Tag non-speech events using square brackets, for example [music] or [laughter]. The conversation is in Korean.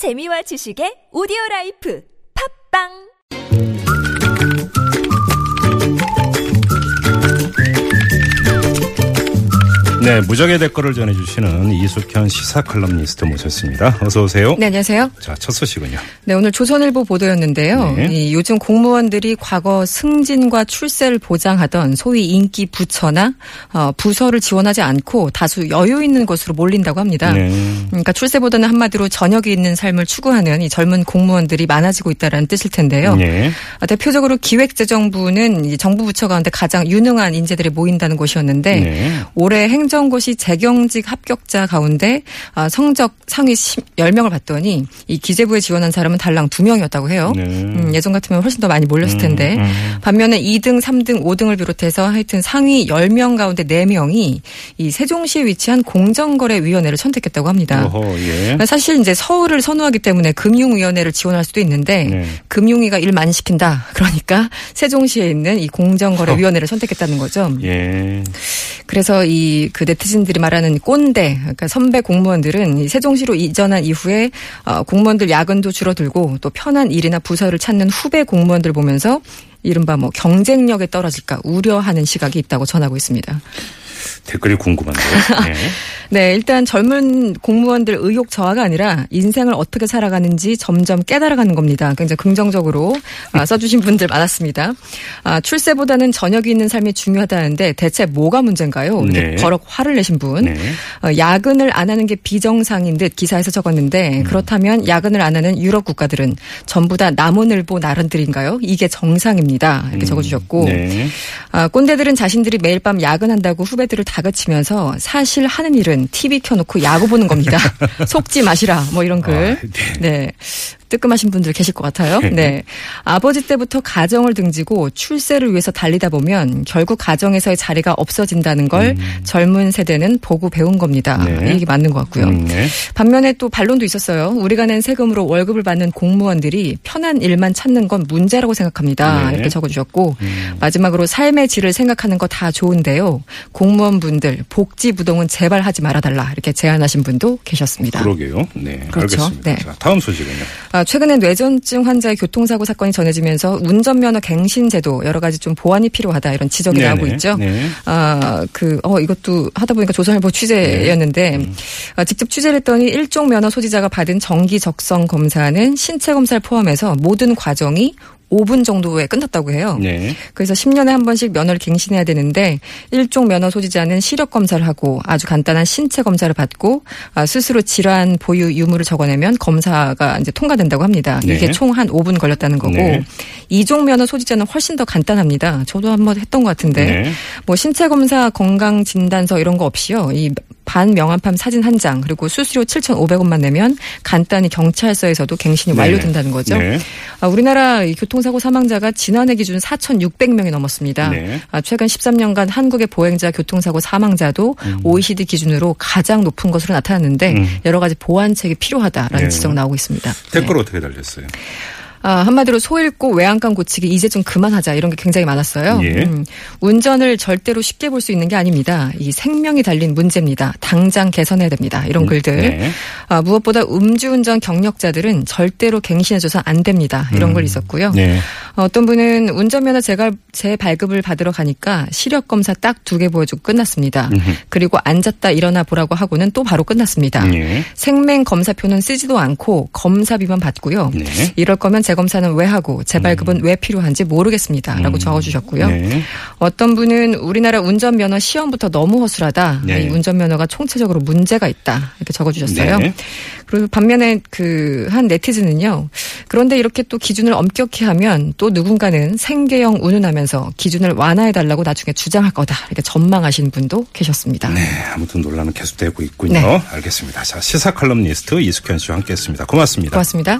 재미와 지식의 오디오 라이프. 팟빵 네, 무적의 댓글을 전해주시는 이숙현 시사 칼럼니스트 모셨습니다. 어서 오세요. 네, 안녕하세요. 자, 첫 소식은요. 네, 오늘 조선일보 보도였는데요. 네. 이 요즘 공무원들이 과거 승진과 출세를 보장하던 소위 인기 부처나 어, 부서를 지원하지 않고 다소 여유 있는 곳으로 몰린다고 합니다. 네. 그러니까 출세보다는 한마디로 저녁이 있는 삶을 추구하는 이 젊은 공무원들이 많아지고 있다는 뜻일 텐데요. 네. 아, 대표적으로 기획재정부는 이 정부 부처 가운데 가장 유능한 인재들이 모인다는 곳이었는데 네. 올해 행 정고시 재경직 합격자 가운데 아, 성적 상위 10명을 봤더니 이 기재부에 지원한 사람은 달랑 2명이었다고 해요. 네. 음, 예전 같으면 훨씬 더 많이 몰렸을 텐데 음, 음. 반면에 2등, 3등, 5등을 비롯해서 하여튼 상위 10명 가운데 4명이 이 세종시에 위치한 공정거래위원회를 선택했다고 합니다. 어허, 예. 사실 이제 서울을 선호하기 때문에 금융위원회를 지원할 수도 있는데 네. 금융위가 일 많이 시킨다. 그러니까 세종시에 있는 이 공정거래위원회를 선택했다는 거죠. 예. 그래서 이그 네티즌들이 말하는 꼰대, 그러니까 선배 공무원들은 이 세종시로 이전한 이후에 어, 공무원들 야근도 줄어들고 또 편한 일이나 부서를 찾는 후배 공무원들 보면서 이른바 뭐 경쟁력에 떨어질까 우려하는 시각이 있다고 전하고 있습니다. 댓글이 궁금한데요. [laughs] 네. 네, 일단 젊은 공무원들 의욕 저하가 아니라 인생을 어떻게 살아가는지 점점 깨달아가는 겁니다. 굉장히 긍정적으로 아, [laughs] 써주신 분들 많았습니다. 아, 출세보다는 저녁이 있는 삶이 중요하다는데 대체 뭐가 문제인가요? 네. 버럭 화를 내신 분. 네. 어, 야근을 안 하는 게 비정상인 듯 기사에서 음. 적었는데 그렇다면 야근을 안 하는 유럽 국가들은 전부 다 나무늘보 나른들인가요? 이게 정상입니다. 이렇게 적어주셨고 네. 아, 꼰대들은 자신들이 매일 밤 야근한다고 후배 들을 다그치면서 사실 하는 일은 TV 켜놓고 야구 보는 겁니다. [laughs] 속지 마시라 뭐 이런 글. 아, 네. 네. 뜨끔하신 분들 계실 것 같아요. 네. 아버지 때부터 가정을 등지고 출세를 위해서 달리다 보면 결국 가정에서의 자리가 없어진다는 걸 젊은 세대는 보고 배운 겁니다. 음. 네. 이 얘기 맞는 것 같고요. 음, 네. 반면에 또 반론도 있었어요. 우리가 낸 세금으로 월급을 받는 공무원들이 편한 일만 찾는 건 문제라고 생각합니다. 네. 이렇게 적어주셨고 음. 마지막으로 삶의 질을 생각하는 거 다 좋은데요. 공무원분들 복지 부동은 제발 하지 말아달라 이렇게 제안하신 분도 계셨습니다. 그러게요. 네. 그렇죠. 알겠습니다. 네. 자, 다음 소식은요. 아, 최근에 뇌전증 환자의 교통사고 사건이 전해지면서 운전면허 갱신 제도 여러 가지 좀 보완이 필요하다 이런 지적이 네네. 나오고 있죠. 네. 아, 그, 어, 이것도 하다 보니까 조선일보 취재였는데, 네. 아, 직접 취재를 했더니 일종 면허 소지자가 받은 정기 적성 검사는 신체 검사를 포함해서 모든 과정이 5분 정도에 끝났다고 해요. 네. 그래서 10년에 한 번씩 면허를 갱신해야 되는데 일종 면허 소지자는 시력 검사를 하고 아주 간단한 신체 검사를 받고 아, 스스로 질환 보유 유무를 적어내면 검사가 이제 통과된다고 합니다. 네. 이게 총 한 5분 걸렸다는 거고 네. 이종 면허 소지자는 훨씬 더 간단합니다. 저도 한번 했던 것 같은데 네. 뭐 신체 검사, 건강 진단서 이런 거 없이요. 이 반 명함판 사진 한 장 그리고 수수료 7,500원만 내면 간단히 경찰서에서도 갱신이 네. 완료된다는 거죠. 네. 아, 우리나라 이 교통사고 사망자가 지난해 기준 4,600명이 넘었습니다. 네. 아, 최근 13년간 한국의 보행자 교통사고 사망자도 OECD 기준으로 가장 높은 것으로 나타났는데 음. 여러 가지 보완책이 필요하다라는 네. 지적 나오고 있습니다. 댓글 네. 어떻게 달렸어요? 아, 한마디로 소 잃고 외양간 고치기 이제 좀 그만하자 이런 게 굉장히 많았어요. 예. 음, 운전을 절대로 쉽게 볼 수 있는 게 아닙니다. 이 생명이 달린 문제입니다. 당장 개선해야 됩니다. 이런 글들. 네. 아, 무엇보다 음주운전 경력자들은 절대로 갱신해줘서 안 됩니다. 이런 걸 있었고요. 네. 어떤 분은 운전면허 재갈, 재발급을 받으러 가니까 시력 검사 딱 두 개 보여주고 끝났습니다. 음흠. 그리고 앉았다 일어나 보라고 하고는 또 바로 끝났습니다. 예. 생맹 검사표는 쓰지도 않고 검사비만 받고요. 네. 이럴 거면 재검사는 왜 하고 재발급은 왜 필요한지 모르겠습니다라고 적어주셨고요. 네. 어떤 분은 우리나라 운전면허 시험부터 너무 허술하다. 네. 이 운전면허가 총체적으로 문제가 있다. 이렇게 적어주셨어요. 네. 그리고 반면에 그 한 네티즌은요. 그런데 이렇게 또 기준을 엄격히 하면 또 누군가는 생계형 운운하면서 기준을 완화해달라고 나중에 주장할 거다. 이렇게 전망하시는 분도 계셨습니다. 네, 아무튼 논란은 계속되고 있군요. 네. 알겠습니다. 자, 시사 칼럼니스트 이숙현 씨와 함께했습니다. 고맙습니다. 고맙습니다.